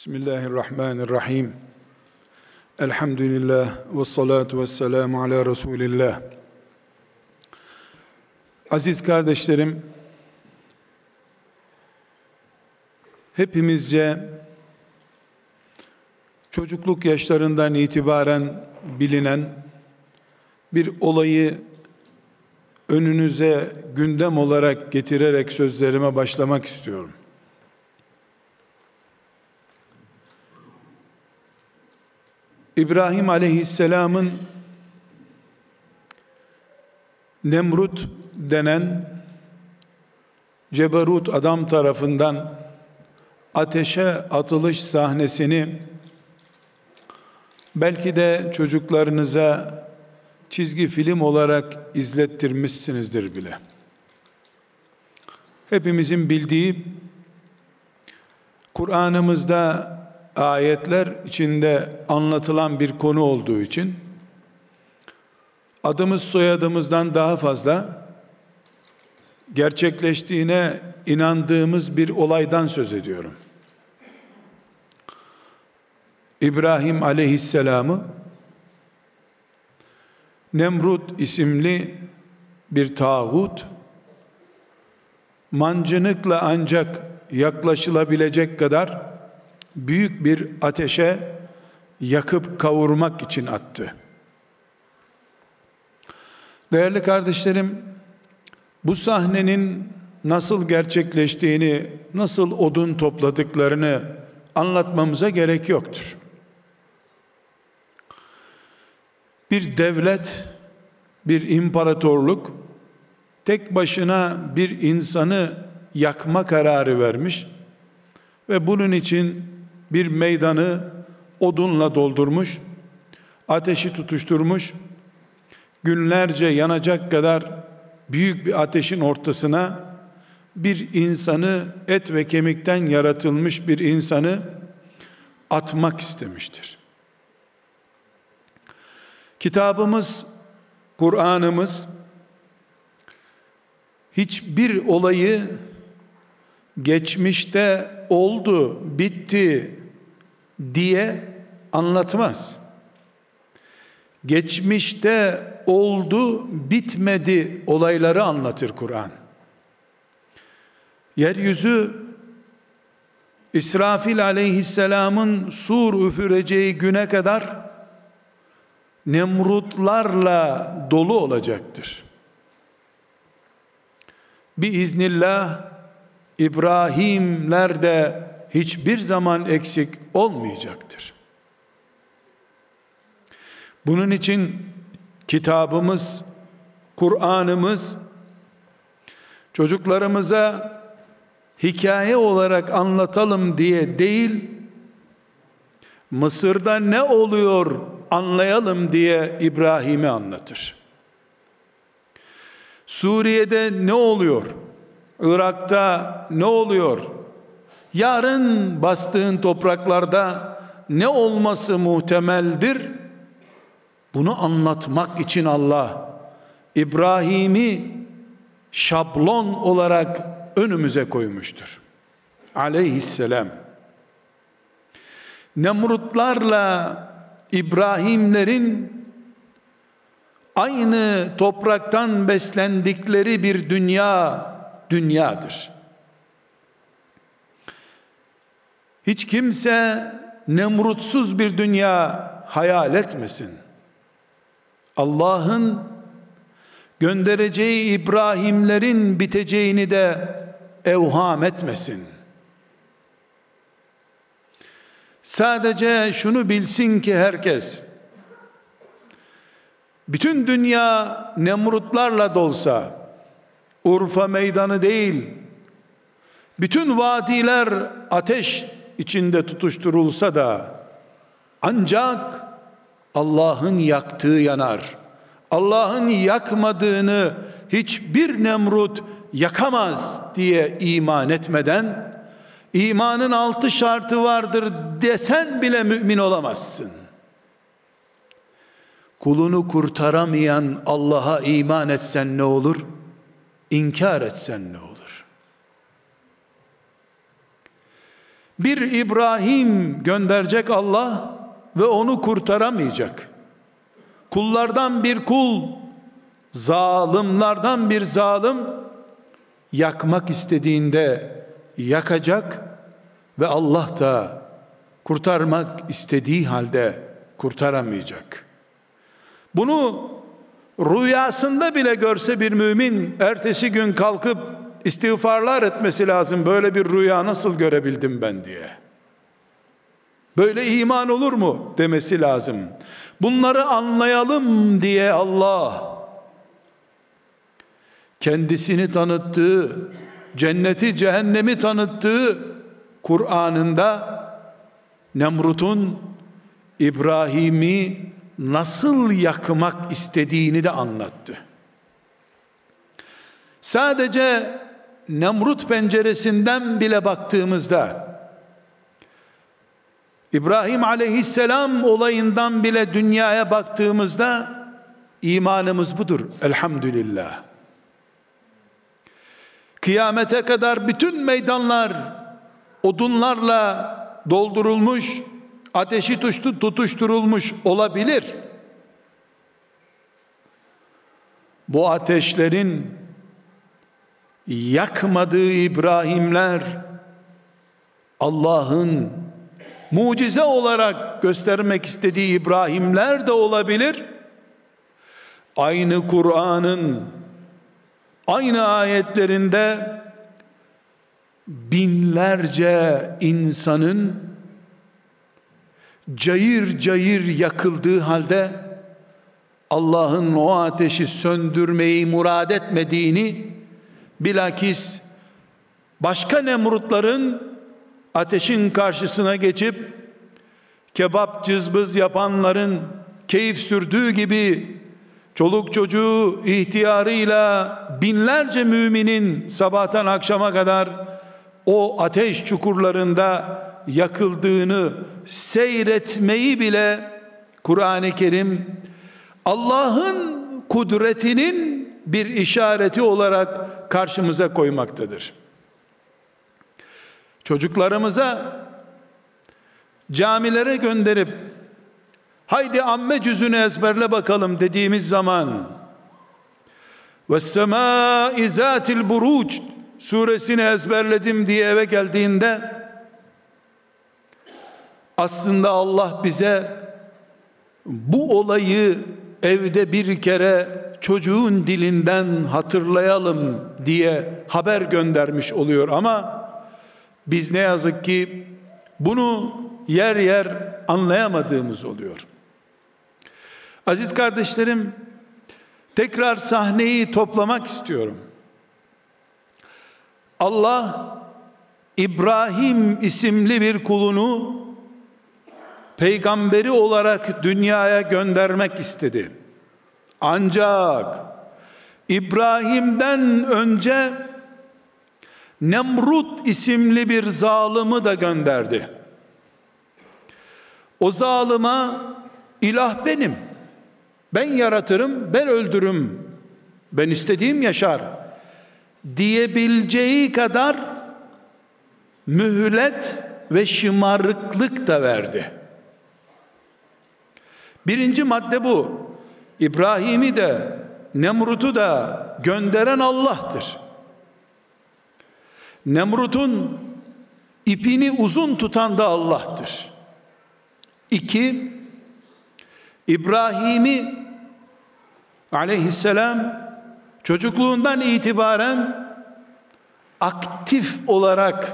Bismillahirrahmanirrahim. Elhamdülillah ve salatu ve selamu ala Resulillah. Aziz kardeşlerim, hepimizce çocukluk yaşlarından itibaren bilinen bir olayı önünüze gündem olarak getirerek sözlerime başlamak istiyorum. İbrahim aleyhisselamın Nemrut denen ceberut adam tarafından ateşe atılış sahnesini belki de çocuklarınıza çizgi film olarak izlettirmişsinizdir bile. Hepimizin bildiği Kur'an'ımızda ayetler içinde anlatılan bir konu olduğu için adımız soyadımızdan daha fazla gerçekleştiğine inandığımız bir olaydan söz ediyorum. İbrahim aleyhisselamı Nemrut isimli bir tağut mancınıkla ancak yaklaşılabilecek kadar büyük bir ateşe yakıp kavurmak için attı. Değerli kardeşlerim, bu sahnenin nasıl gerçekleştiğini, nasıl odun topladıklarını anlatmamıza gerek yoktur. Bir devlet, bir imparatorluk tek başına bir insanı yakma kararı vermiş ve bunun için bir meydanı odunla doldurmuş, ateşi tutuşturmuş, günlerce yanacak kadar büyük bir ateşin ortasına bir insanı et ve kemikten yaratılmış bir insanı atmak istemiştir. Kitabımız, Kur'an'ımız hiçbir olayı geçmişte oldu, bitti diye anlatmaz. Geçmişte oldu, bitmedi olayları anlatır Kur'an. Yeryüzü İsrafil aleyhisselamın sur üfüreceği güne kadar Nemrutlarla dolu olacaktır. Biiznillah İbrahimler de hiçbir zaman eksik olmayacaktır. Bunun için kitabımız, Kur'an'ımız çocuklarımıza hikaye olarak anlatalım diye değil, Mısır'da ne oluyor anlayalım diye İbrahim'i anlatır. Suriye'de ne oluyor? Irak'ta ne oluyor? Yarın bastığın topraklarda ne olması muhtemeldir? Bunu anlatmak için Allah İbrahim'i şablon olarak önümüze koymuştur. Aleyhisselam. Nemrutlarla İbrahimlerin aynı topraktan beslendikleri bir dünya dünyadır. Hiç kimse nemrutsuz bir dünya hayal etmesin. Allah'ın göndereceği İbrahimlerin biteceğini de evham etmesin. Sadece şunu bilsin ki herkes bütün dünya Nemrutlarla dolsa Urfa meydanı değil bütün vadiler ateş içinde tutuşturulsa da ancak Allah'ın yaktığı yanar. Allah'ın yakmadığını hiçbir Nemrut yakamaz diye iman etmeden imanın altı şartı vardır desen bile mümin olamazsın. Kulunu kurtaramayan Allah'a iman etsen ne olur? İnkar etsen ne olur? Bir İbrahim gönderecek Allah ve onu kurtaramayacak. Kullardan bir kul, zalimlerden bir zalim yakmak istediğinde yakacak ve Allah da kurtarmak istediği halde kurtaramayacak. Bunu rüyasında bile görse bir mümin ertesi gün kalkıp istiğfarlar etmesi lazım. Böyle bir rüya nasıl görebildim ben diye. Böyle iman olur mu demesi lazım. Bunları anlayalım diye Allah kendisini tanıttığı, cenneti cehennemi tanıttığı Kur'an'ında Nemrut'un İbrahim'i nasıl yakmak istediğini de anlattı. Sadece Nemrut penceresinden bile baktığımızda İbrahim aleyhisselam olayından bile dünyaya baktığımızda imanımız budur elhamdülillah. Kıyamete kadar bütün meydanlar odunlarla doldurulmuş, ateşi tuştu, tutuşturulmuş olabilir. Bu ateşlerin yakmadığı İbrahimler Allah'ın mucize olarak göstermek istediği İbrahimler de olabilir. Aynı Kur'an'ın aynı ayetlerinde binlerce insanın cayır cayır yakıldığı halde Allah'ın o ateşi söndürmeyi murad etmediğini bilakis başka nemrutların ateşin karşısına geçip kebap cızbız yapanların keyif sürdüğü gibi çoluk çocuğu ihtiyarıyla binlerce müminin sabahtan akşama kadar o ateş çukurlarında yakıldığını seyretmeyi bile Kur'an-ı Kerim Allah'ın kudretinin bir işareti olarak karşımıza koymaktadır. Çocuklarımıza camilere gönderip haydi amme cüzünü ezberle bakalım dediğimiz zaman ve sema izatil buruç suresini ezberledim diye eve geldiğinde aslında Allah bize bu olayı evde bir kere çocuğun dilinden hatırlayalım diye haber göndermiş oluyor ama biz ne yazık ki bunu yer yer anlayamadığımız oluyor. Aziz kardeşlerim, tekrar sahneyi toplamak istiyorum. Allah İbrahim isimli bir kulunu peygamberi olarak dünyaya göndermek istedi. Ancak İbrahim'den önce Nemrut isimli bir zalımı da gönderdi. O zalıma ilah benim. Ben yaratırım, ben öldürürüm. Ben istediğim yaşar diyebileceği kadar mühlet ve şımarıklık da verdi. Birinci madde bu. İbrahim'i de Nemrut'u da gönderen Allah'tır. Nemrut'un ipini uzun tutan da Allah'tır. İki, İbrahim'i aleyhisselam çocukluğundan itibaren aktif olarak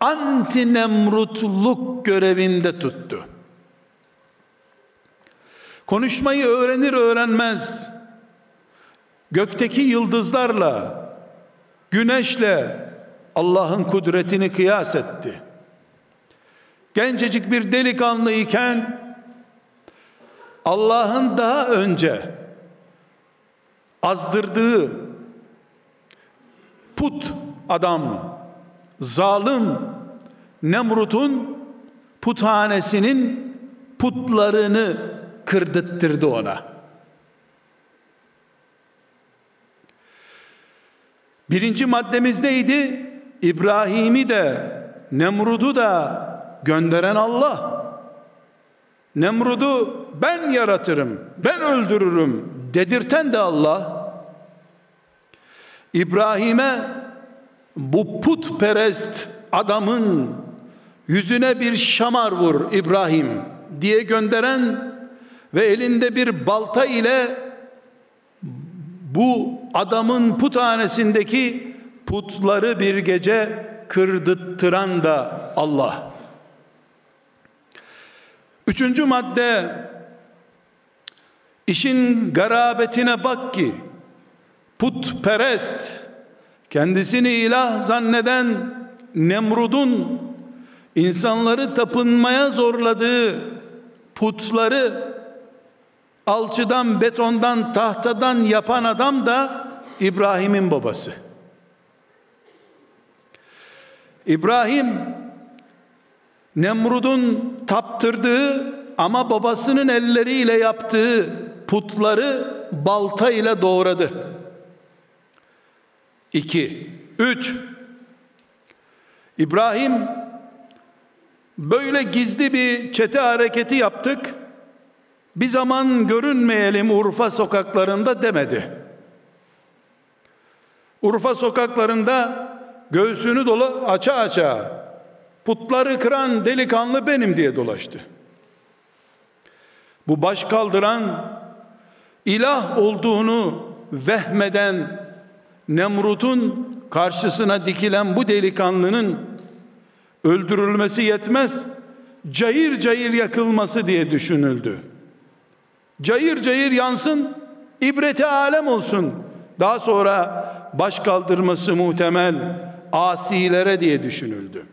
anti nemrutluk görevinde tuttu. Konuşmayı öğrenir öğrenmez gökteki yıldızlarla, güneşle Allah'ın kudretini kıyas etti. Gencecik bir delikanlı iken Allah'ın daha önce azdırdığı put adam, zalim Nemrut'un puthanesinin putlarını kırdıttırdı ona. Birinci maddemiz neydi? İbrahim'i de Nemrud'u da gönderen Allah. Nemrud'u ben yaratırım, ben öldürürüm dedirten de Allah. İbrahim'e bu putperest adamın yüzüne bir şamar vur İbrahim diye gönderen ve elinde bir balta ile bu adamın puthanesindeki putları bir gece kırdırttıran da Allah. Üçüncü madde işin garabetine bak ki putperest kendisini ilah zanneden Nemrud'un insanları tapınmaya zorladığı putları alçıdan, betondan, tahtadan yapan adam da İbrahim'in babası. İbrahim Nemrud'un taptırdığı ama babasının elleriyle yaptığı putları balta ile doğradı. İki. Üç. İbrahim böyle gizli bir çete hareketi yaptık. Bir zaman görünmeyelim Urfa sokaklarında demedi. Urfa sokaklarında göğsünü dolu aça aça putları kıran delikanlı benim diye dolaştı. Bu baş kaldıran ilah olduğunu vehmeden Nemrut'un karşısına dikilen bu delikanlının öldürülmesi yetmez cayır cayır yakılması diye düşünüldü. Cayır cayır yansın, ibreti alem olsun. Daha sonra baş kaldırması muhtemel asilere diye düşünüldü.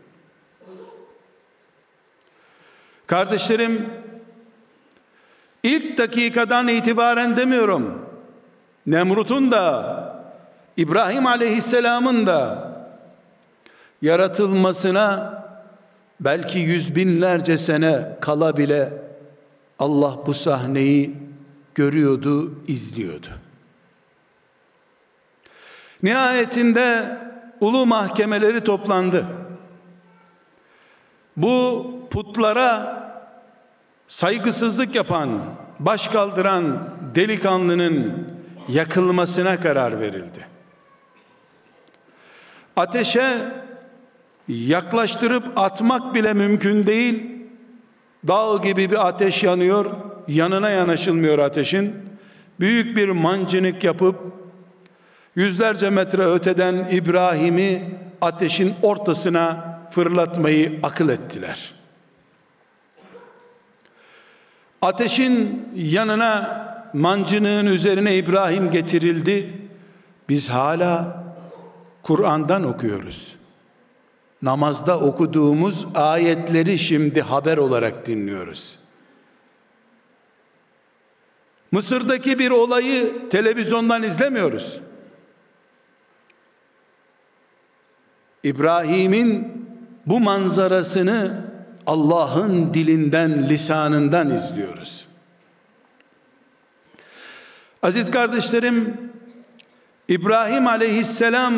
Kardeşlerim, ilk dakikadan itibaren demiyorum. Nemrut'un da İbrahim Aleyhisselam'ın da yaratılmasına belki yüz binlerce sene kala bile Allah bu sahneyi görüyordu, izliyordu. Nihayetinde ulu mahkemeleri toplandı. Bu putlara saygısızlık yapan, baş kaldıran delikanlının yakılmasına karar verildi. Ateşe yaklaştırıp atmak bile mümkün değil. Dağ gibi bir ateş yanıyor, yanına yanaşılmıyor ateşin. Büyük bir mancınık yapıp yüzlerce metre öteden İbrahim'i ateşin ortasına fırlatmayı akıl ettiler. Ateşin yanına mancınığın üzerine İbrahim getirildi. Biz hala Kur'an'dan okuyoruz. Namazda okuduğumuz ayetleri şimdi haber olarak dinliyoruz. Mısır'daki bir olayı televizyondan izlemiyoruz. İbrahim'in bu manzarasını Allah'ın dilinden, lisanından izliyoruz. Aziz kardeşlerim, İbrahim aleyhisselam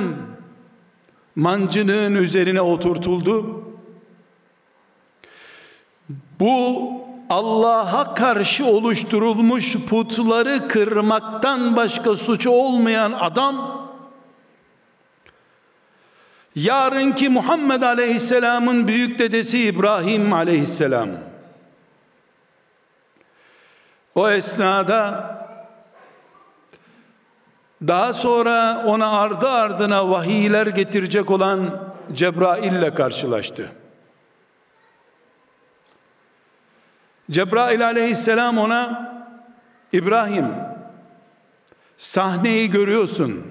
mancınığın üzerine oturtuldu. Bu Allah'a karşı oluşturulmuş putları kırmaktan başka suçu olmayan adam yarınki Muhammed Aleyhisselam'ın büyük dedesi İbrahim Aleyhisselam o esnada daha sonra ona ardı ardına vahiyler getirecek olan Cebrail ile karşılaştı. Cebrail aleyhisselam ona İbrahim sahneyi görüyorsun.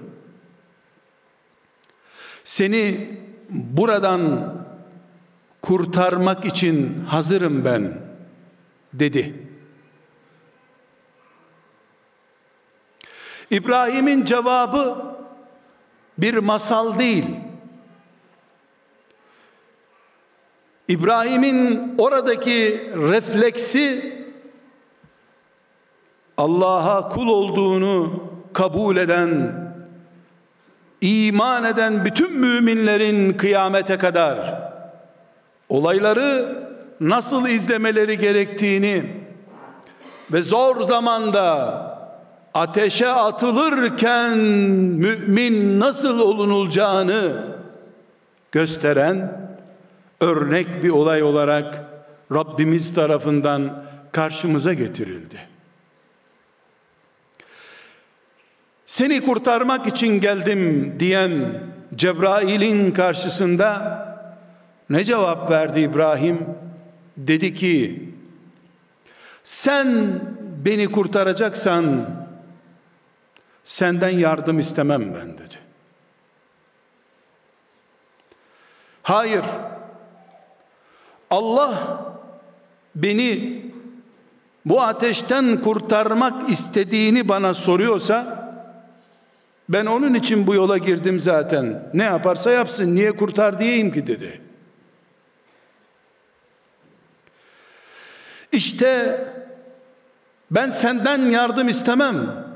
Seni buradan kurtarmak için hazırım ben dedi. İbrahim'in cevabı bir masal değil. İbrahim'in oradaki refleksi Allah'a kul olduğunu kabul eden, iman eden bütün müminlerin kıyamete kadar olayları nasıl izlemeleri gerektiğini ve zor zamanda ateşe atılırken mümin nasıl olunulacağını gösteren örnek bir olay olarak Rabbimiz tarafından karşımıza getirildi. Seni kurtarmak için geldim diyen Cebrail'in karşısında ne cevap verdi İbrahim? Dedi ki sen beni kurtaracaksan senden yardım istemem ben dedi. Hayır. Allah beni bu ateşten kurtarmak istediğini bana soruyorsa ben onun için bu yola girdim zaten. Ne yaparsa yapsın niye kurtar diyeyim ki dedi. İşte ben senden yardım istemem.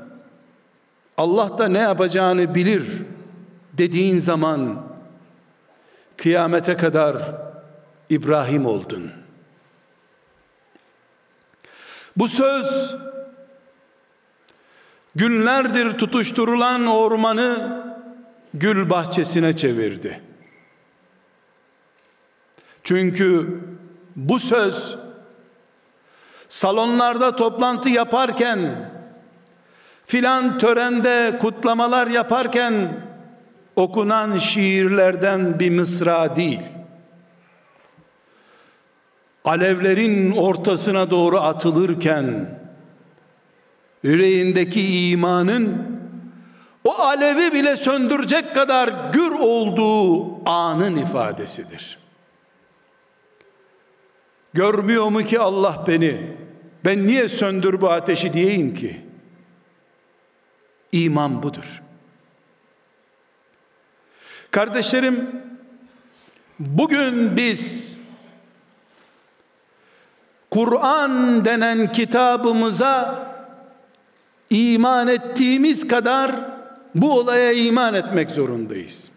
Allah da ne yapacağını bilir dediğin zaman kıyamete kadar İbrahim oldun. Bu söz günlerdir tutuşturulan ormanı gül bahçesine çevirdi. Çünkü bu söz salonlarda toplantı yaparken filan törende kutlamalar yaparken okunan şiirlerden bir mısra değil. Alevlerin ortasına doğru atılırken yüreğindeki imanın o alevi bile söndürecek kadar gür olduğu anın ifadesidir. Görmüyor mu ki Allah beni? Ben niye söndür bu ateşi diyeyim ki? İman budur. Kardeşlerim, bugün biz Kur'an denen kitabımıza iman ettiğimiz kadar bu olaya iman etmek zorundayız.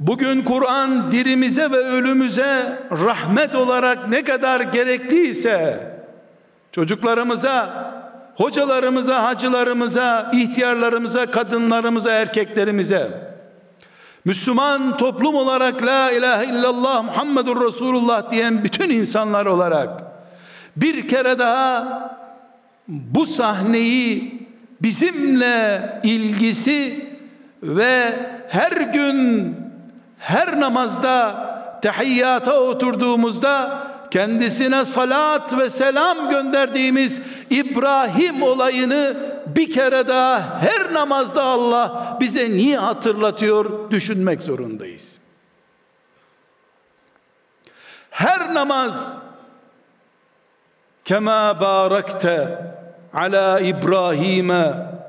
Bugün Kur'an dirimize ve ölümüze rahmet olarak ne kadar gerekliyse çocuklarımıza, hocalarımıza, hacılarımıza, ihtiyarlarımıza, kadınlarımıza, erkeklerimize. Müslüman toplum olarak la ilahe illallah Muhammedur Resulullah diyen bütün insanlar olarak bir kere daha bu sahneyi bizimle ilgisi ve her gün her namazda tehiyyata oturduğumuzda kendisine salat ve selam gönderdiğimiz İbrahim olayını bir kere daha her namazda Allah bize niye hatırlatıyor düşünmek zorundayız. Her namaz kema barakte ala İbrahim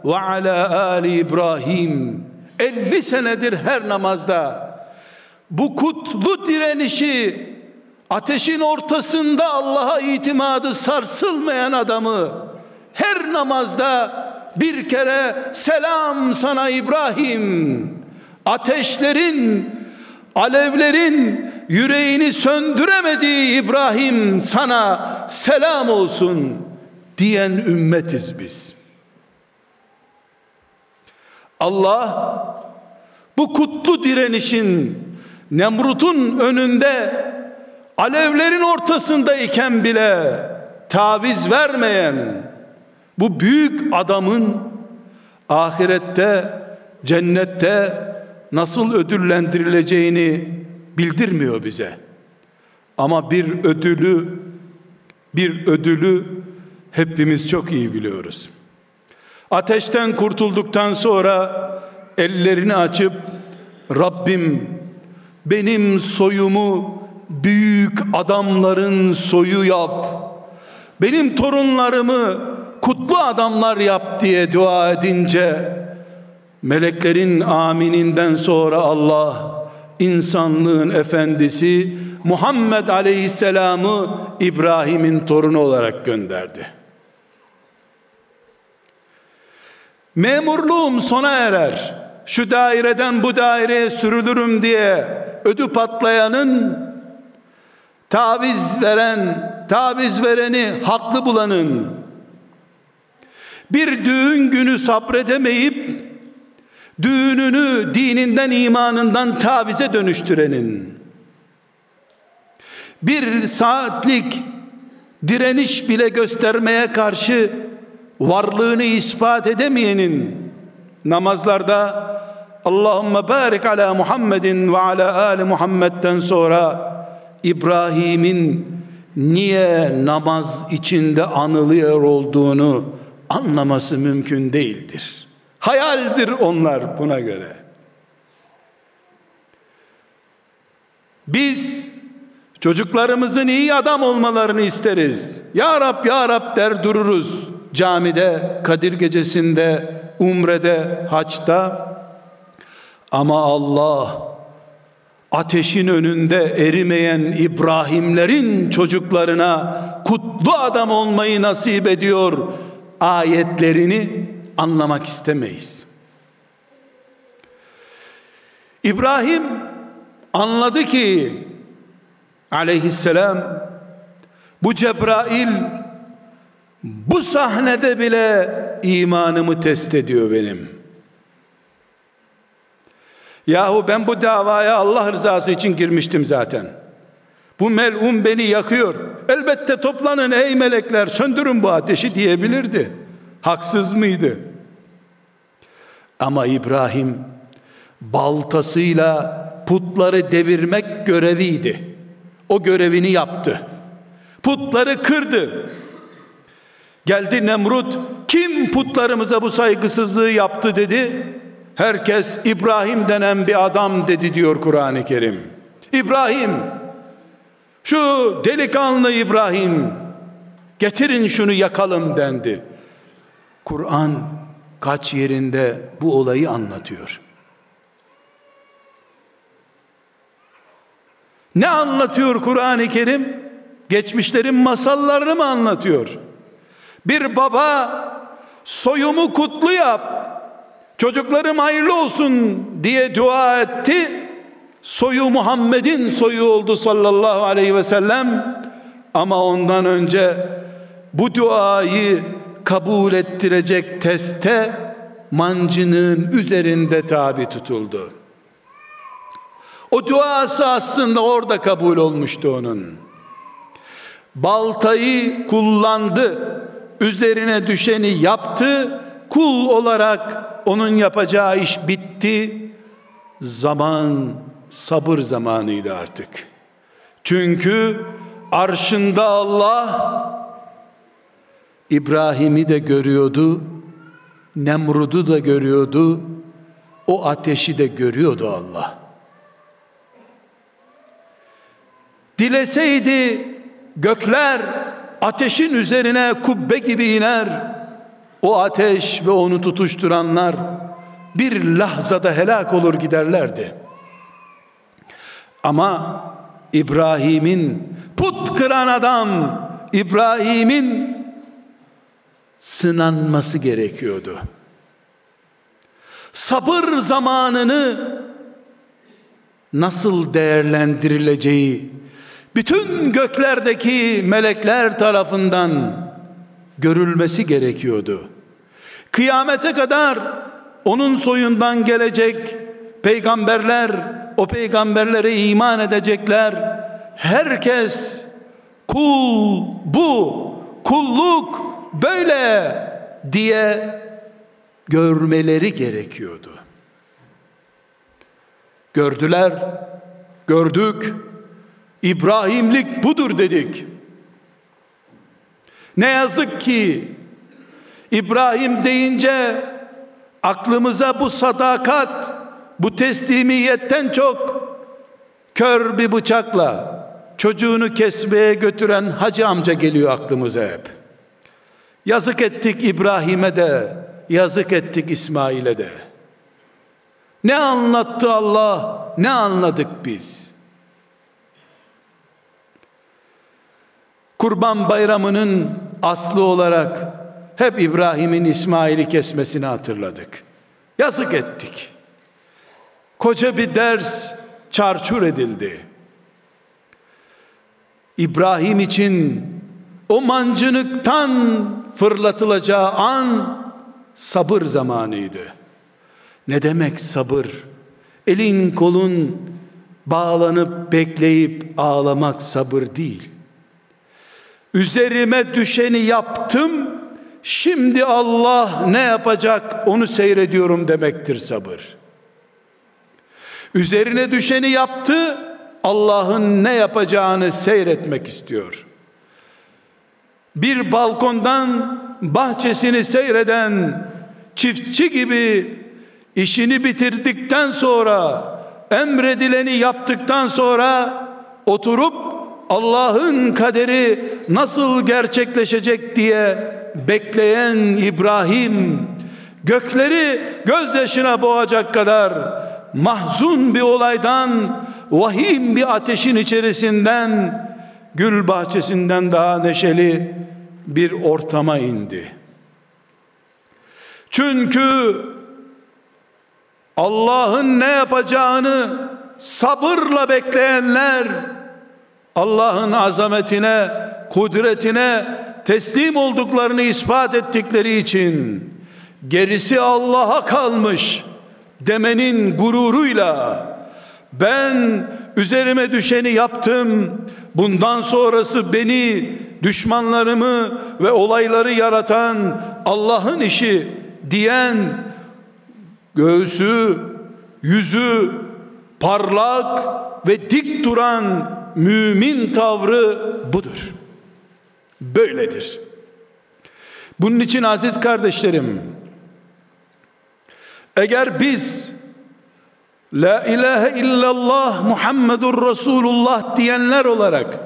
ve ala ali İbrahim 50 senedir her namazda bu kutlu direnişi ateşin ortasında Allah'a itimadı sarsılmayan adamı her namazda bir kere selam sana İbrahim ateşlerin alevlerin yüreğini söndüremediği İbrahim sana selam olsun diyen ümmetiz biz. Allah bu kutlu direnişin Nemrut'un önünde alevlerin ortasındayken bile taviz vermeyen bu büyük adamın ahirette cennette nasıl ödüllendirileceğini bildirmiyor bize. Ama bir ödülü bir ödülü hepimiz çok iyi biliyoruz. Ateşten kurtulduktan sonra ellerini açıp Rabbim benim soyumu büyük adamların soyu yap. Benim torunlarımı kutlu adamlar yap diye dua edince meleklerin amininden sonra Allah insanlığın efendisi Muhammed Aleyhisselam'ı İbrahim'in torunu olarak gönderdi. Memurluğum sona erer. Şu daireden bu daireye sürülürüm diye ödü patlayanın taviz veren, taviz vereni haklı bulanın, bir düğün günü sabredemeyip düğününü dininden imanından tavize dönüştürenin. Bir saatlik direniş bile göstermeye karşı varlığını ispat edemeyenin namazlarda Allahümme barik ala Muhammedin ve ala ali Muhammed'den sonra İbrahim'in niye namaz içinde anılıyor olduğunu anlaması mümkün değildir. Hayaldir onlar buna göre. Biz çocuklarımızın iyi adam olmalarını isteriz. Ya Rab ya Rab der dururuz. Camide, Kadir gecesinde, umrede, haçta. Ama Allah ateşin önünde erimeyen İbrahimlerin çocuklarına kutlu adam olmayı nasip ediyor ayetlerini anlamak istemeyiz. İbrahim anladı ki aleyhisselam bu Cebrail bu sahnede bile imanımı test ediyor benim. Yahu ben bu davaya Allah rızası için girmiştim zaten. Bu melun beni yakıyor. Elbette toplanın ey melekler söndürün bu ateşi diyebilirdi. Haksız mıydı? Ama İbrahim baltasıyla putları devirmek göreviydi. O görevini yaptı. Putları kırdı. Geldi Nemrut, kim putlarımıza bu saygısızlığı yaptı dedi. Herkes İbrahim denen bir adam dedi diyor Kur'an-ı Kerim. İbrahim, şu delikanlı İbrahim, getirin şunu yakalım dendi. Kur'an kaç yerinde bu olayı anlatıyor. Ne anlatıyor Kur'an-ı Kerim? Geçmişlerin masallarını mı anlatıyor? Bir baba soyumu kutlu yap, çocuklarım hayırlı olsun diye dua etti. Soyu Muhammed'in soyu oldu sallallahu aleyhi ve sellem. Ama ondan önce bu duayı kabul ettirecek teste mancının üzerinde tabi tutuldu. O duası aslında orada kabul olmuştu onun. Baltayı kullandı, üzerine düşeni yaptı, kul olarak onun yapacağı iş bitti. Zaman sabır zamanıydı artık. Çünkü arşında Allah İbrahim'i de görüyordu, Nemrud'u da görüyordu, o ateşi de görüyordu Allah. Dileseydi gökler ateşin üzerine kubbe gibi iner. O ateş ve onu tutuşturanlar bir lahzada helak olur giderlerdi. Ama İbrahim'in put kıran adam İbrahim'in sınanması gerekiyordu. Sabır zamanını nasıl değerlendirileceği bütün göklerdeki melekler tarafından görülmesi gerekiyordu. Kıyamete kadar onun soyundan gelecek peygamberler, o peygamberlere iman edecekler. Herkes kul bu, kulluk böyle diye görmeleri gerekiyordu. Gördüler, gördük. İbrahimlik budur dedik. Ne yazık ki İbrahim deyince aklımıza bu sadakat, bu teslimiyetten çok kör bir bıçakla çocuğunu kesmeye götüren hacı amca geliyor aklımıza hep. Yazık ettik İbrahim'e de, yazık ettik İsmail'e de. Ne anlattı Allah, ne anladık biz? Kurban bayramının aslı olarak hep İbrahim'in İsmail'i kesmesini hatırladık. Yazık ettik. Koca bir ders çarçur edildi. İbrahim için o mancınıktan fırlatılacağı an sabır zamanıydı. Ne demek sabır? Elin kolun bağlanıp bekleyip ağlamak sabır değil. Üzerime düşeni yaptım. Şimdi Allah ne yapacak onu seyrediyorum demektir sabır. Üzerine düşeni yaptı. Allah'ın ne yapacağını seyretmek istiyor. Bir balkondan bahçesini seyreden çiftçi gibi işini bitirdikten sonra emredileni yaptıktan sonra oturup Allah'ın kaderi nasıl gerçekleşecek diye bekleyen İbrahim gökleri gözyaşına boğacak kadar mahzun bir olaydan vahim bir ateşin içerisinden gül bahçesinden daha neşeli bir ortama indi. Çünkü Allah'ın ne yapacağını sabırla bekleyenler Allah'ın azametine, kudretine teslim olduklarını ispat ettikleri için gerisi Allah'a kalmış demenin gururuyla ben üzerime düşeni yaptım. Bundan sonrası beni düşmanlarımı ve olayları yaratan Allah'ın işi diyen göğsü yüzü parlak ve dik duran mümin tavrı budur. Böyledir. Bunun için aziz kardeşlerim, eğer biz La ilahe illallah Muhammedur Resulullah diyenler olarak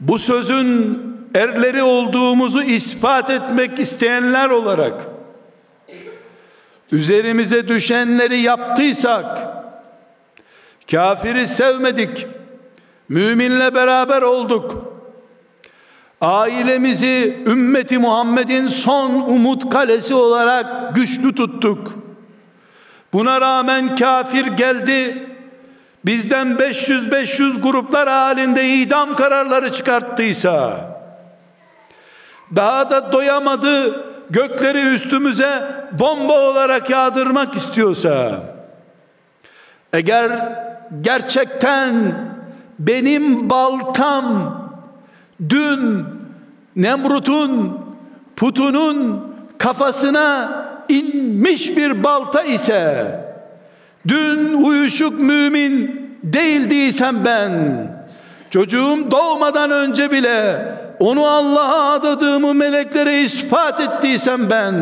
bu sözün erleri olduğumuzu ispat etmek isteyenler olarak üzerimize düşenleri yaptıysak kafiri sevmedik. Müminle beraber olduk. Ailemizi ümmeti Muhammed'in son umut kalesi olarak güçlü tuttuk. Buna rağmen kafir geldi. Bizden 500-500 gruplar halinde idam kararları çıkarttıysa daha da doyamadı gökleri üstümüze bomba olarak yağdırmak istiyorsa eğer gerçekten benim baltam dün Nemrut'un putunun kafasına inmiş bir balta ise dün uyuşuk mümin değildiysem ben çocuğum doğmadan önce bile onu Allah'a adadığımı meleklere ispat ettiysem ben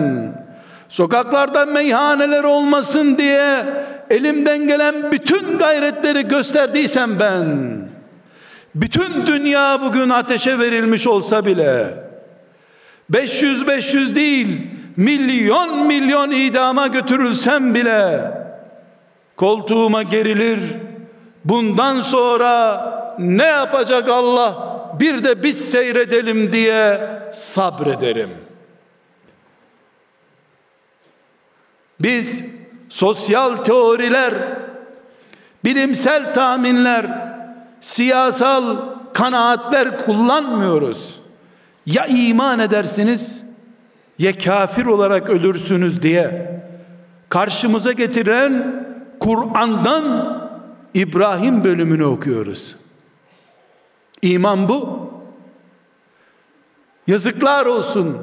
sokaklarda meyhaneler olmasın diye elimden gelen bütün gayretleri gösterdiysem ben bütün dünya bugün ateşe verilmiş olsa bile 500 500 değil milyon milyon idama götürülsem bile koltuğuma gerilir bundan sonra ne yapacak Allah bir de biz seyredelim diye sabrederim. Biz sosyal teoriler, bilimsel tahminler, siyasal kanaatler kullanmıyoruz. Ya iman edersiniz ya kafir olarak ölürsünüz diye karşımıza getiren Kur'an'dan İbrahim bölümünü okuyoruz. İman bu. Yazıklar olsun.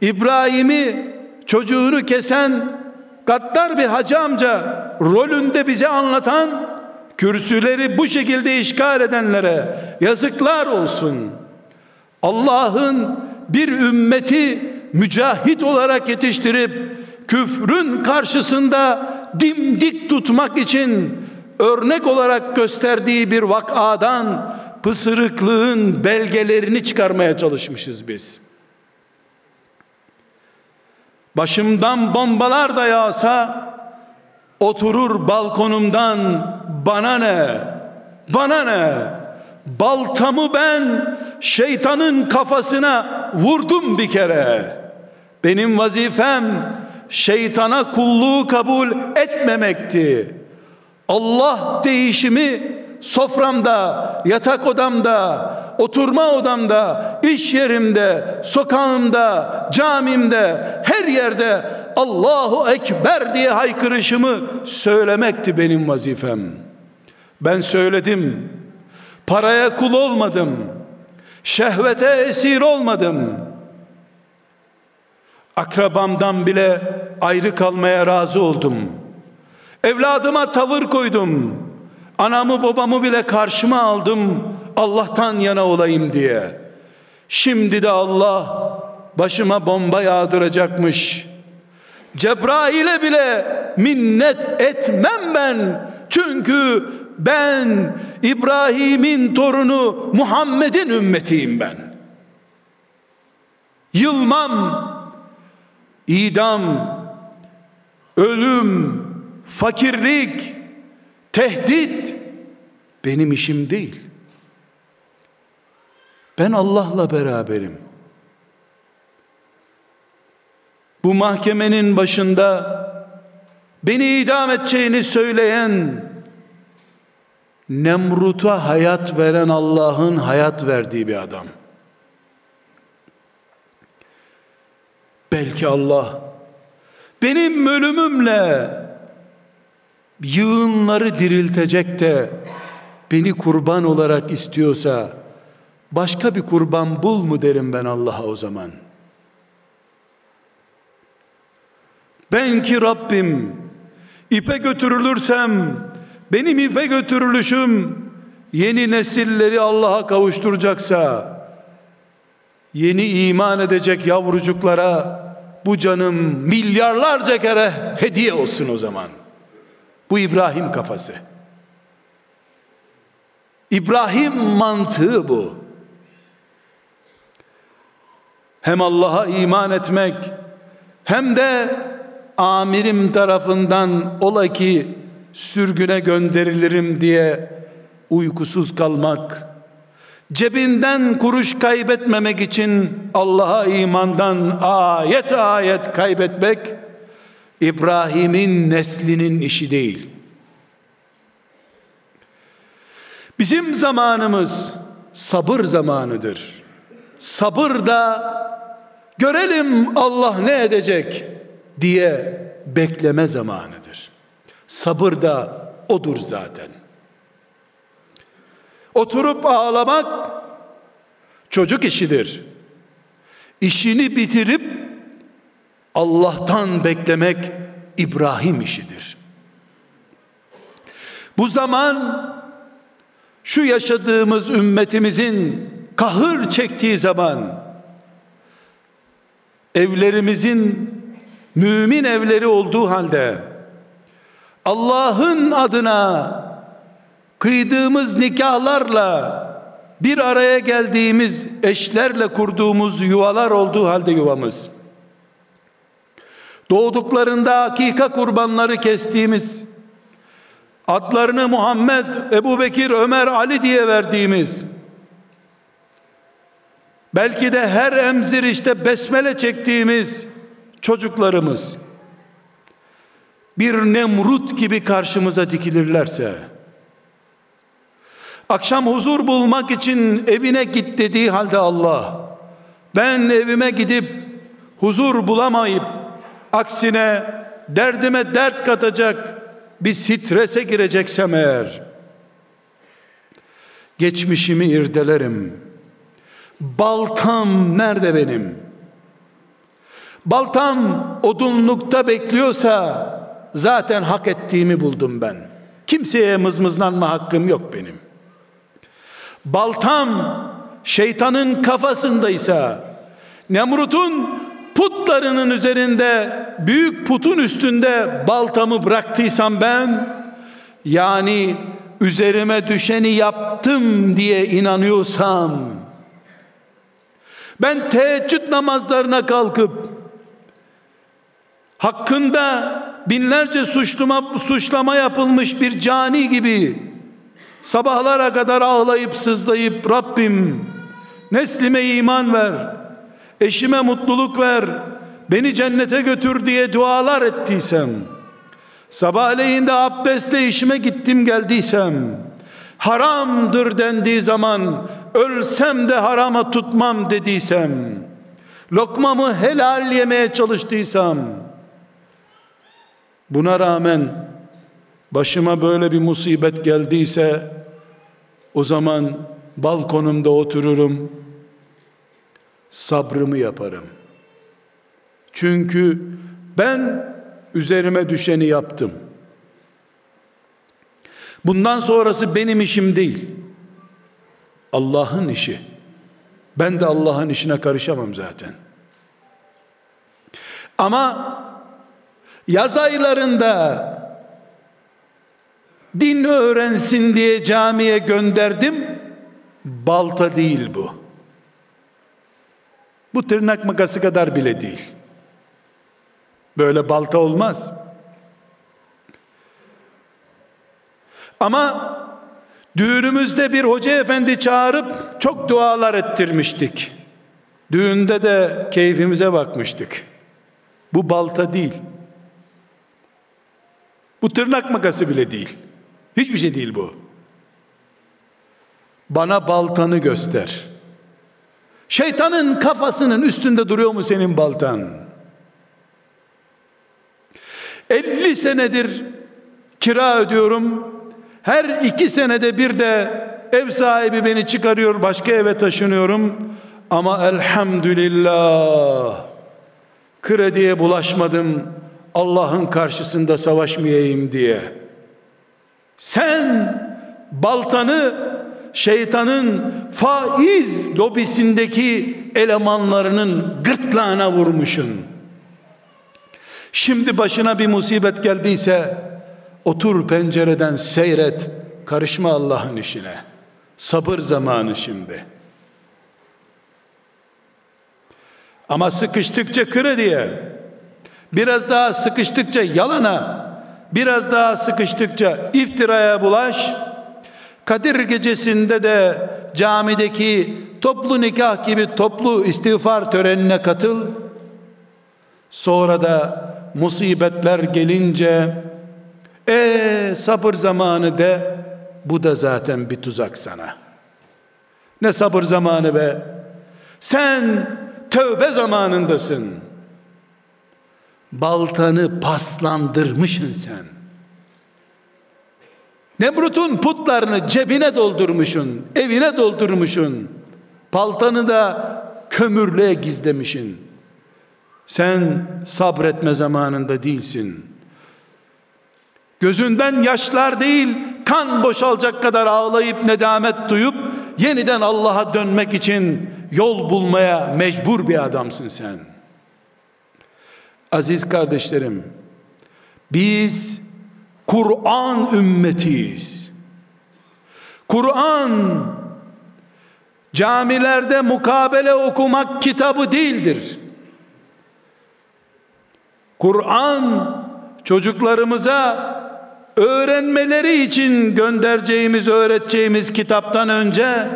İbrahim'i çocuğunu kesen gaddar bir hacı amca rolünde bize anlatan kürsüleri bu şekilde işgal edenlere yazıklar olsun. Allah'ın bir ümmeti mücahit olarak yetiştirip küfrün karşısında dimdik tutmak için örnek olarak gösterdiği bir vakadan pısırıklığın belgelerini çıkarmaya çalışmışız biz. Başımdan bombalar da yağsa oturur balkonumdan bana ne? Bana ne? Baltamı ben şeytanın kafasına vurdum bir kere. Benim vazifem şeytana kulluğu kabul etmemekti. Allah değişimi soframda, yatak odamda, oturma odamda, iş yerimde, sokağımda, camimde, her yerde Allahu Ekber diye haykırışımı söylemekti benim vazifem. Ben söyledim. Paraya kul olmadım. Şehvete esir olmadım. Akrabamdan bile ayrı kalmaya razı oldum. Evladıma tavır koydum. Anamı babamı bile karşıma aldım. Allah'tan yana olayım diye. Şimdi de Allah başıma bomba yağdıracakmış. Cebrail'e bile minnet etmem ben. Çünkü ben İbrahim'in torunu Muhammed'in ümmetiyim ben. Yılmam, idam, ölüm, fakirlik, tehdit benim işim değil. Ben Allah'la beraberim. Bu mahkemenin başında beni idam edeceğini söyleyen Nemrut'a hayat veren Allah'ın hayat verdiği bir adam. Belki Allah benim ölümümle yığınları diriltecek de beni kurban olarak istiyorsa başka bir kurban bul mu derim ben Allah'a o zaman. Ben ki Rabbim ipe götürülürsem benim ipe götürülüşüm yeni nesilleri Allah'a kavuşturacaksa yeni iman edecek yavrucuklara bu canım milyarlarca kere hediye olsun o zaman. Bu İbrahim kafası. İbrahim mantığı bu. Hem Allah'a iman etmek hem de amirim tarafından ola ki sürgüne gönderilirim diye uykusuz kalmak, cebinden kuruş kaybetmemek için Allah'a imandan ayet ayet kaybetmek, İbrahim'in neslinin işi değil. Bizim zamanımız sabır zamanıdır. Sabır da görelim Allah ne edecek diye bekleme zamanıdır. Sabır da odur zaten. Oturup ağlamak çocuk işidir. İşini bitirip Allah'tan beklemek İbrahim işidir. Bu zaman şu yaşadığımız ümmetimizin kahır çektiği zaman evlerimizin mümin evleri olduğu halde Allah'ın adına kıydığımız nikahlarla bir araya geldiğimiz eşlerle kurduğumuz yuvalar olduğu halde yuvamız doğduklarında hakika kurbanları kestiğimiz adlarını Muhammed, Ebu Bekir, Ömer, Ali diye verdiğimiz belki de her emzir işte besmele çektiğimiz çocuklarımız bir Nemrut gibi karşımıza dikilirlerse akşam huzur bulmak için evine git dediği halde Allah ben evime gidip huzur bulamayıp aksine derdime dert katacak bir strese gireceksem eğer geçmişimi irdelerim baltam nerede benim? Baltam odunlukta bekliyorsa zaten hak ettiğimi buldum ben. Kimseye mızmızlanma hakkım yok benim. Baltam şeytanın kafasındaysa Nemrut'un putlarının üzerinde büyük putun üstünde baltamı bıraktıysam ben yani üzerime düşeni yaptım diye inanıyorsam ben teheccüd namazlarına kalkıp hakkında binlerce suçlama, suçlama yapılmış bir cani gibi sabahlara kadar ağlayıp sızlayıp Rabbim neslime iman ver eşime mutluluk ver, beni cennete götür diye dualar ettiysem, sabahleyin de abdestle işime gittim geldiysem, haramdır dendiği zaman ölsem de harama tutmam dediysem lokmamı helal yemeye çalıştıysam buna rağmen başıma böyle bir musibet geldiyse o zaman balkonumda otururum sabrımı yaparım. Çünkü ben üzerime düşeni yaptım. Bundan sonrası benim işim değil Allah'ın işi ben de Allah'ın işine karışamam zaten ama yaz aylarında din öğrensin diye camiye gönderdim. Balta değil bu. Bu tırnak makası kadar bile değil. Böyle balta olmaz. Ama düğünümüzde bir hoca efendi çağırıp çok dualar ettirmiştik. Düğünde de keyfimize bakmıştık. Bu balta değil. Bu tırnak makası bile değil. Hiçbir şey değil bu. Bana baltanı göster. Şeytanın kafasının üstünde duruyor mu senin baltan? 50 senedir kira ödüyorum. Her iki senede bir de ev sahibi beni çıkarıyor başka eve taşınıyorum. Ama elhamdülillah krediye bulaşmadım. Allah'ın karşısında savaşmayayım diye. Sen baltanı şeytanın faiz lobisindeki elemanlarının gırtlağına vurmuşsun. Şimdi başına bir musibet geldiyse otur pencereden seyret. Karışma Allah'ın işine. Sabır zamanı şimdi. Ama sıkıştıkça krediye, biraz daha sıkıştıkça yalana, biraz daha sıkıştıkça iftiraya bulaş. Kadir gecesinde de camideki toplu nikah gibi toplu istiğfar törenine katıl. Sonra da musibetler gelince e sabır zamanı de bu da zaten bir tuzak sana. Ne sabır zamanı be? Sen tövbe zamanındasın. Baltanı paslandırmışsın sen. Nemrut'un putlarını cebine doldurmuşsun, evine doldurmuşsun. Baltanı da kömürlüğe gizlemişsin. Sen sabretme zamanında değilsin. Gözünden yaşlar değil, kan boşalacak kadar ağlayıp nedamet duyup yeniden Allah'a dönmek için yol bulmaya mecbur bir adamsın sen. Aziz kardeşlerim, biz Kur'an ümmetiyiz. Kur'an camilerde mukabele okumak kitabı değildir. Kur'an çocuklarımıza öğrenmeleri için göndereceğimiz, öğreteceğimiz kitaptan önce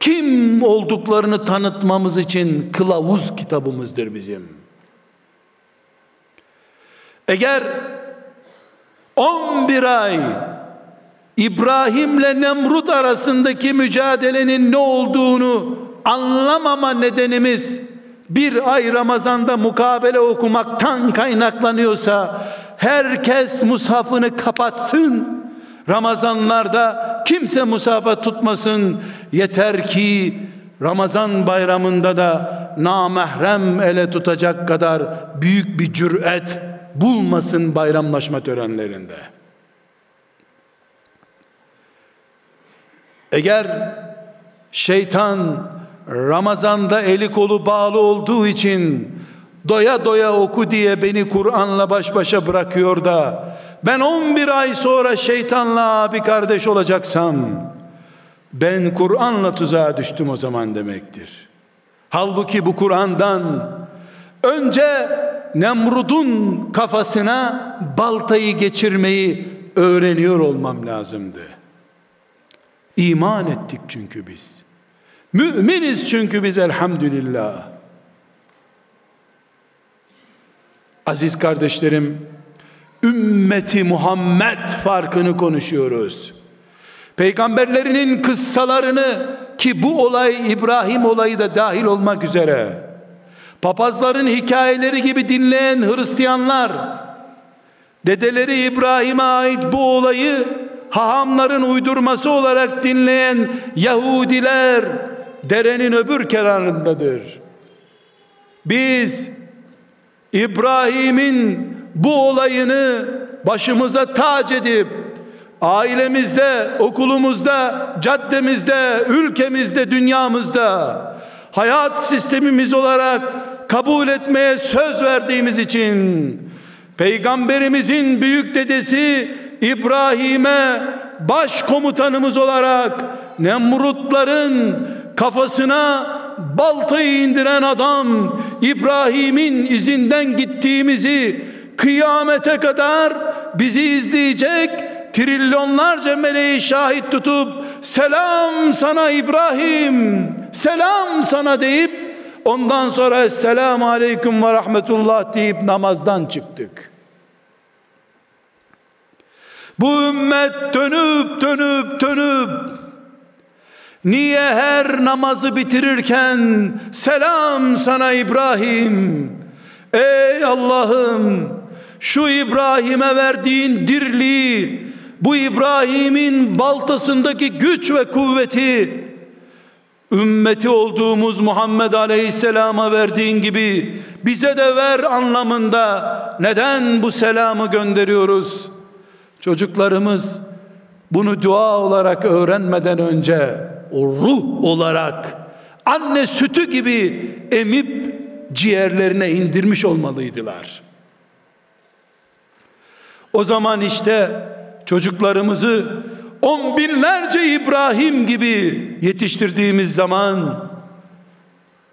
kim olduklarını tanıtmamız için kılavuz kitabımızdır bizim. Eğer 11 ay İbrahim'le Nemrut arasındaki mücadelenin ne olduğunu anlamama nedenimiz bir ay Ramazan'da mukabele okumaktan kaynaklanıyorsa herkes mushafını kapatsın. Ramazanlarda kimse musafa tutmasın. Yeter ki Ramazan bayramında da namahrem ele tutacak kadar büyük bir cüret bulmasın bayramlaşma törenlerinde. Eğer şeytan Ramazanda eli kolu bağlı olduğu için doya doya oku diye beni Kur'an'la baş başa bırakıyor da ben 11 ay sonra şeytanla abi kardeş olacaksam ben Kur'an'la tuzağa düştüm o zaman demektir. Halbuki bu Kur'an'dan önce Nemrud'un kafasına baltayı geçirmeyi öğreniyor olmam lazımdı. İman ettik çünkü biz. Müminiz çünkü biz elhamdülillah. Aziz kardeşlerim, ümmeti Muhammed farkını konuşuyoruz. Peygamberlerinin kıssalarını ki bu olay İbrahim olayı da dahil olmak üzere papazların hikayeleri gibi dinleyen Hristiyanlar dedeleri İbrahim'e ait bu olayı hahamların uydurması olarak dinleyen Yahudiler derenin öbür kenarındadır. Biz İbrahim'in bu olayını başımıza tac edip ailemizde, okulumuzda, caddemizde, ülkemizde, dünyamızda hayat sistemimiz olarak kabul etmeye söz verdiğimiz için Peygamberimizin büyük dedesi İbrahim'e baş komutanımız olarak Nemrutların kafasına baltayı indiren adam İbrahim'in izinden gittiğimizi kıyamete kadar bizi izleyecek trilyonlarca meleği şahit tutup selam sana İbrahim selam sana deyip ondan sonra selamu aleyküm ve rahmetullah deyip namazdan çıktık. Bu ümmet dönüp dönüp dönüp niye her namazı bitirirken selam sana İbrahim ey Allah'ım şu İbrahim'e verdiğin dirliği bu İbrahim'in baltasındaki güç ve kuvveti ümmeti olduğumuz Muhammed Aleyhisselam'a verdiğin gibi bize de ver anlamında neden bu selamı gönderiyoruz? Çocuklarımız bunu dua olarak öğrenmeden önce o ruh olarak anne sütü gibi emip ciğerlerine indirmiş olmalıydılar. O zaman işte çocuklarımızı on binlerce İbrahim gibi yetiştirdiğimiz zaman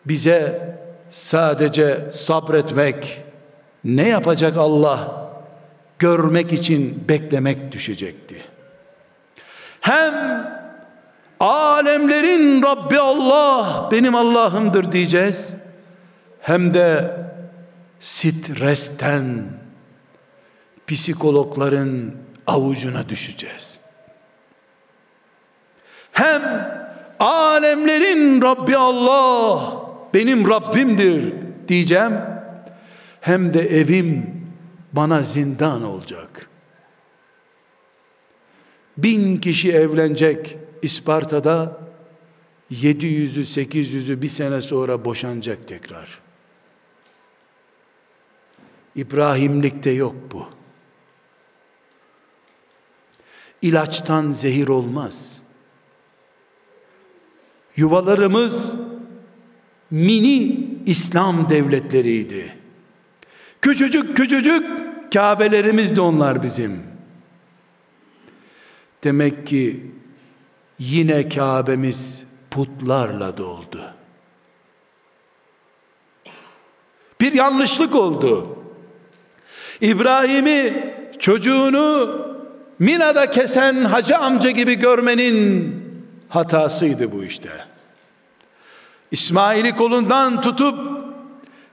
bize sadece sabretmek ne yapacak Allah görmek için beklemek düşecekti. Hem alemlerin Rabbi Allah benim Allah'ımdır diyeceğiz. Hem de stresten psikologların avucuna düşeceğiz. Hem alemlerin Rabbi Allah benim Rabbimdir diyeceğim. Hem de evim bana zindan olacak. Bin kişi evlenecek İsparta'da 700'ü 800'ü bir sene sonra boşanacak tekrar. İbrahimlikte yok bu. İlaçtan zehir olmaz. Yuvalarımız mini İslam devletleriydi. Küçücük küçücük Kabelerimiz de onlar bizim. Demek ki yine Kabe'miz putlarla doldu. Bir yanlışlık oldu. İbrahim'i çocuğunu Mina'da kesen hacı amca gibi görmenin hatasıydı bu işte. İsmail'i kolundan tutup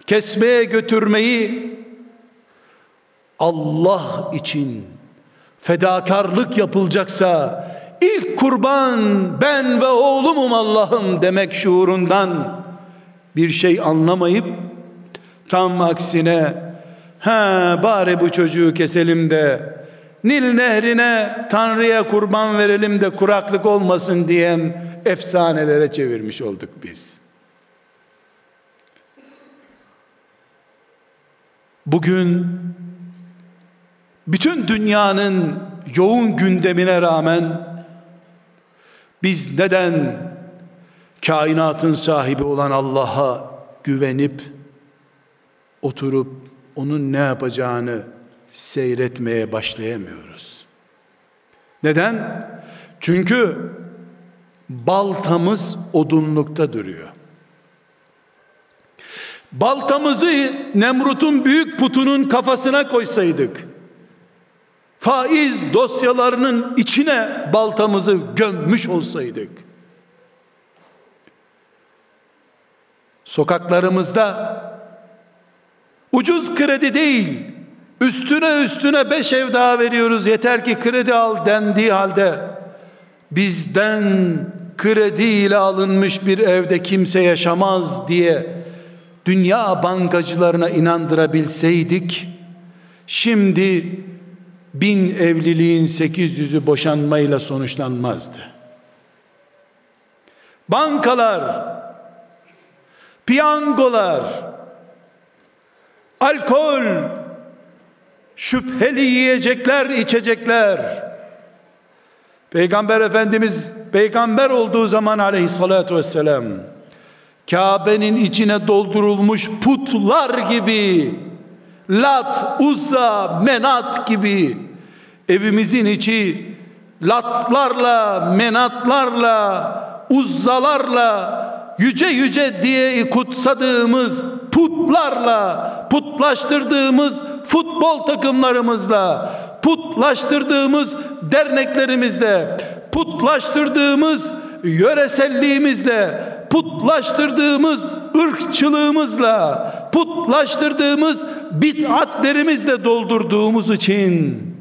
kesmeye götürmeyi Allah için fedakarlık yapılacaksa ilk kurban ben ve oğlumum Allah'ım demek şuurundan bir şey anlamayıp tam aksine ha bari bu çocuğu keselim de Nil nehrine Tanrı'ya kurban verelim de kuraklık olmasın diyen efsanelere çevirmiş olduk biz. Bugün bütün dünyanın yoğun gündemine rağmen biz neden kainatın sahibi olan Allah'a güvenip oturup onun ne yapacağını seyretmeye başlayamıyoruz. Neden? Çünkü baltamız odunlukta duruyor. Baltamızı Nemrut'un büyük putunun kafasına koysaydık, faiz dosyalarının içine baltamızı gömmüş olsaydık, sokaklarımızda ucuz kredi değil, üstüne üstüne beş ev daha veriyoruz. Yeter ki kredi al dendiği halde, bizden krediyle alınmış bir evde kimse yaşamaz diye dünya bankacılarına inandırabilseydik şimdi bin evliliğin sekiz yüzü boşanmayla sonuçlanmazdı. Bankalar, piyangolar, alkol, şüpheli yiyecekler, içecekler, Peygamber Efendimiz peygamber olduğu zaman aleyhissalatü vesselam Kabe'nin içine doldurulmuş putlar gibi Lat, Uzza, Menat gibi evimizin içi latlarla, menatlarla, uzzalarla yüce yüce diye kutsadığımız putlarla, putlaştırdığımız futbol takımlarımızla, putlaştırdığımız derneklerimizle, putlaştırdığımız yöreselliğimizle, putlaştırdığımız ırkçılığımızla, putlaştırdığımız bid'atlerimizle doldurduğumuz için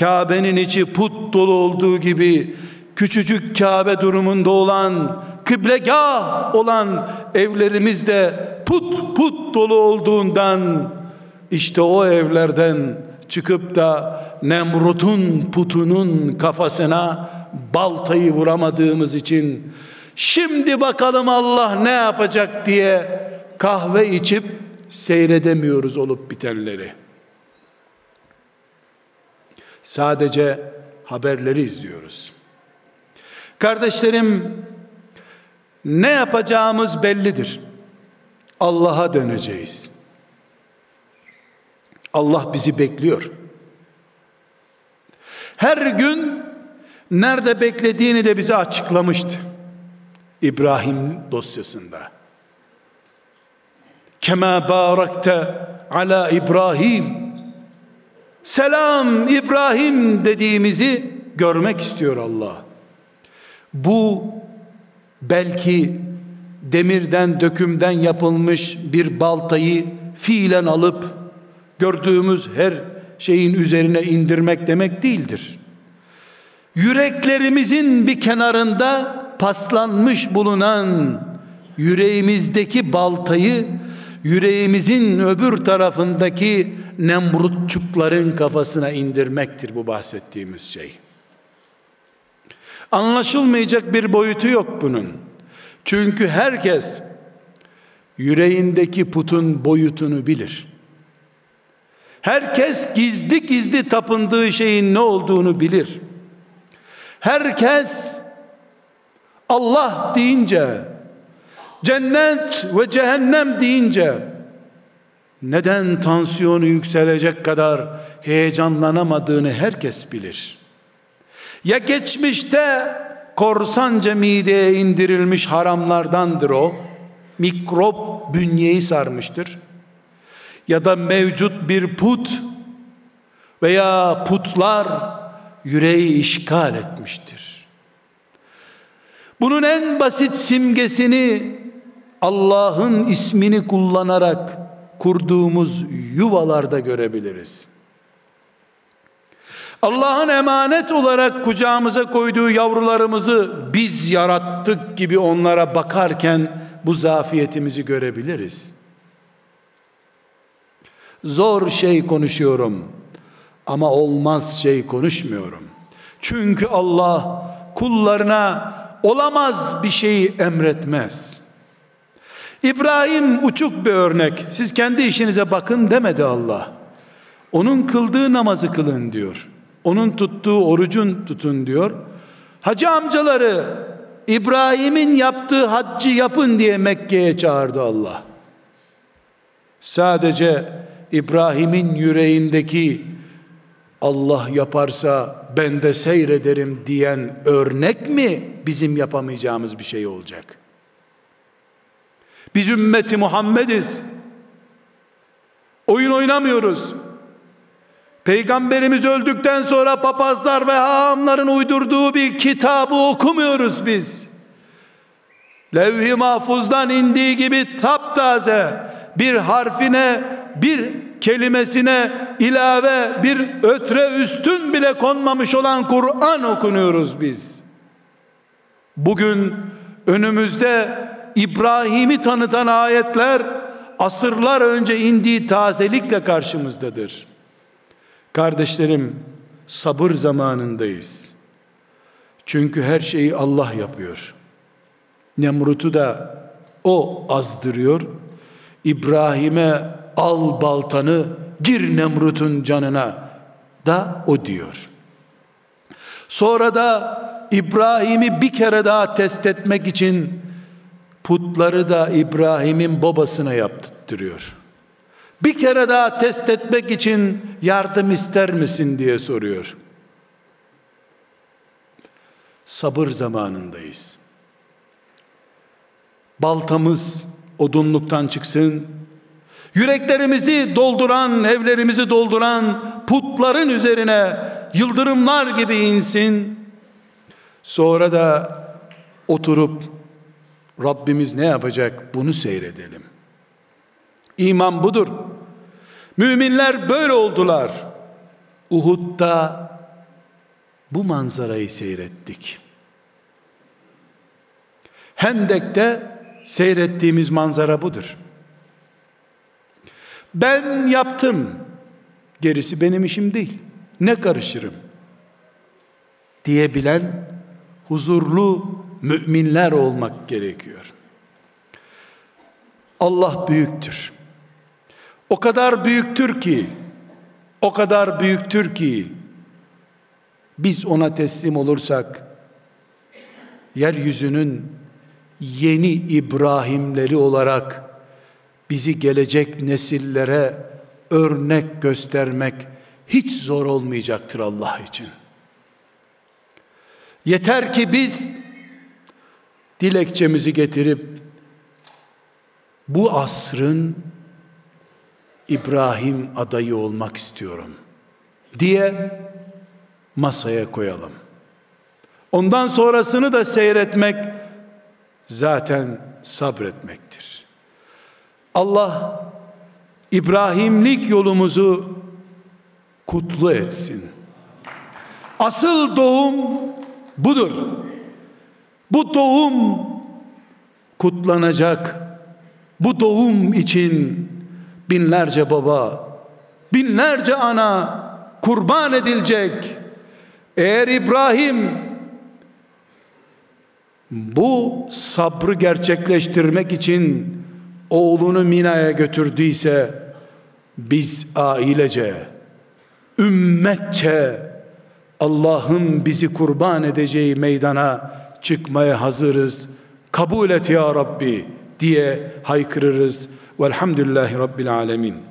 Kabe'nin içi put dolu olduğu gibi küçücük Kabe durumunda olan kıblegah olan evlerimizde put put dolu olduğundan işte o evlerden çıkıp da Nemrut'un putunun kafasına baltayı vuramadığımız için şimdi bakalım Allah ne yapacak diye kahve içip seyredemiyoruz olup bitenleri. Sadece haberleri izliyoruz. Kardeşlerim ne yapacağımız bellidir. Allah'a döneceğiz. Allah bizi bekliyor. Her gün nerede beklediğini de bize açıklamıştı. İbrahim dosyasında. Kema barakte ala İbrahim. Selam İbrahim dediğimizi görmek istiyor Allah. Bu belki demirden dökümden yapılmış bir baltayı fiilen alıp gördüğümüz her şeyin üzerine indirmek demek değildir. Yüreklerimizin bir kenarında paslanmış bulunan yüreğimizdeki baltayı yüreğimizin öbür tarafındaki nemrutçukların kafasına indirmektir bu bahsettiğimiz şey. Anlaşılmayacak bir boyutu yok bunun. Çünkü herkes yüreğindeki putun boyutunu bilir. Herkes gizli gizli tapındığı şeyin ne olduğunu bilir. Herkes Allah deyince, cennet ve cehennem deyince neden tansiyonu yükselecek kadar heyecanlanamadığını herkes bilir. Ya geçmişte korsanca mideye indirilmiş haramlardandır o. Mikrop bünyeyi sarmıştır ya da mevcut bir put veya putlar yüreği işgal etmiştir. Bunun en basit simgesini Allah'ın ismini kullanarak kurduğumuz yuvalarda görebiliriz. Allah'ın emanet olarak kucağımıza koyduğu yavrularımızı biz yarattık gibi onlara bakarken bu zafiyetimizi görebiliriz. Zor şey konuşuyorum ama olmaz şey konuşmuyorum. Çünkü Allah kullarına olamaz bir şeyi emretmez. İbrahim uçuk bir örnek. Siz kendi işinize bakın demedi Allah. Onun kıldığı namazı kılın diyor. Onun tuttuğu orucun tutun diyor. Hacı amcaları İbrahim'in yaptığı haccı yapın diye Mekke'ye çağırdı Allah. Sadece İbrahim'in yüreğindeki Allah yaparsa ben de seyrederim diyen örnek mi bizim yapamayacağımız bir şey olacak? Biz ümmeti Muhammediz. Oyun oynamıyoruz. Peygamberimiz öldükten sonra papazlar ve haamların uydurduğu bir kitabı okumuyoruz biz. Levh-i mahfuzdan indiği gibi taptaze bir harfine bir kelimesine ilave bir ötre üstün bile konmamış olan Kur'an okunuyoruz biz. Bugün önümüzde İbrahim'i tanıtan ayetler asırlar önce indiği tazelikle karşımızdadır. Kardeşlerim sabır zamanındayız. Çünkü her şeyi Allah yapıyor. Nemrut'u da o azdırıyor. İbrahim'e al baltanı gir Nemrut'un canına da o diyor. Sonra da İbrahim'i bir kere daha test etmek için putları da İbrahim'in babasına yaptırıyor. Bir kere daha test etmek için yardım ister misin diye soruyor. Sabır zamanındayız. Baltamız odunluktan çıksın. Yüreklerimizi dolduran, evlerimizi dolduran putların üzerine yıldırımlar gibi insin. Sonra da oturup Rabbimiz ne yapacak bunu seyredelim. İman budur. Müminler böyle oldular. Uhud'da bu manzarayı seyrettik. Hendek'te seyrettiğimiz manzara budur. Ben yaptım. Gerisi benim işim değil. Ne karışırım? diyebilen huzurlu müminler olmak gerekiyor. Allah büyüktür. O kadar büyüktür ki o kadar büyüktür ki biz ona teslim olursak yeryüzünün yeni İbrahimleri olarak bizi gelecek nesillere örnek göstermek hiç zor olmayacaktır Allah için. Yeter ki biz dilekçemizi getirip bu asrın İbrahim adayı olmak istiyorum diye masaya koyalım. Ondan sonrasını da seyretmek zaten sabretmektir. Allah İbrahimlik yolumuzu kutlu etsin. Asıl doğum budur. Bu doğum kutlanacak. Bu doğum için binlerce baba, binlerce ana kurban edilecek. Eğer İbrahim bu sabrı gerçekleştirmek için oğlunu Mina'ya götürdüyse biz ailece, ümmetçe Allah'ın bizi kurban edeceği meydana çıkmaya hazırız. Kabul et ya Rabbi diye haykırırız. Velhamdülillahi Rabbil Alemin.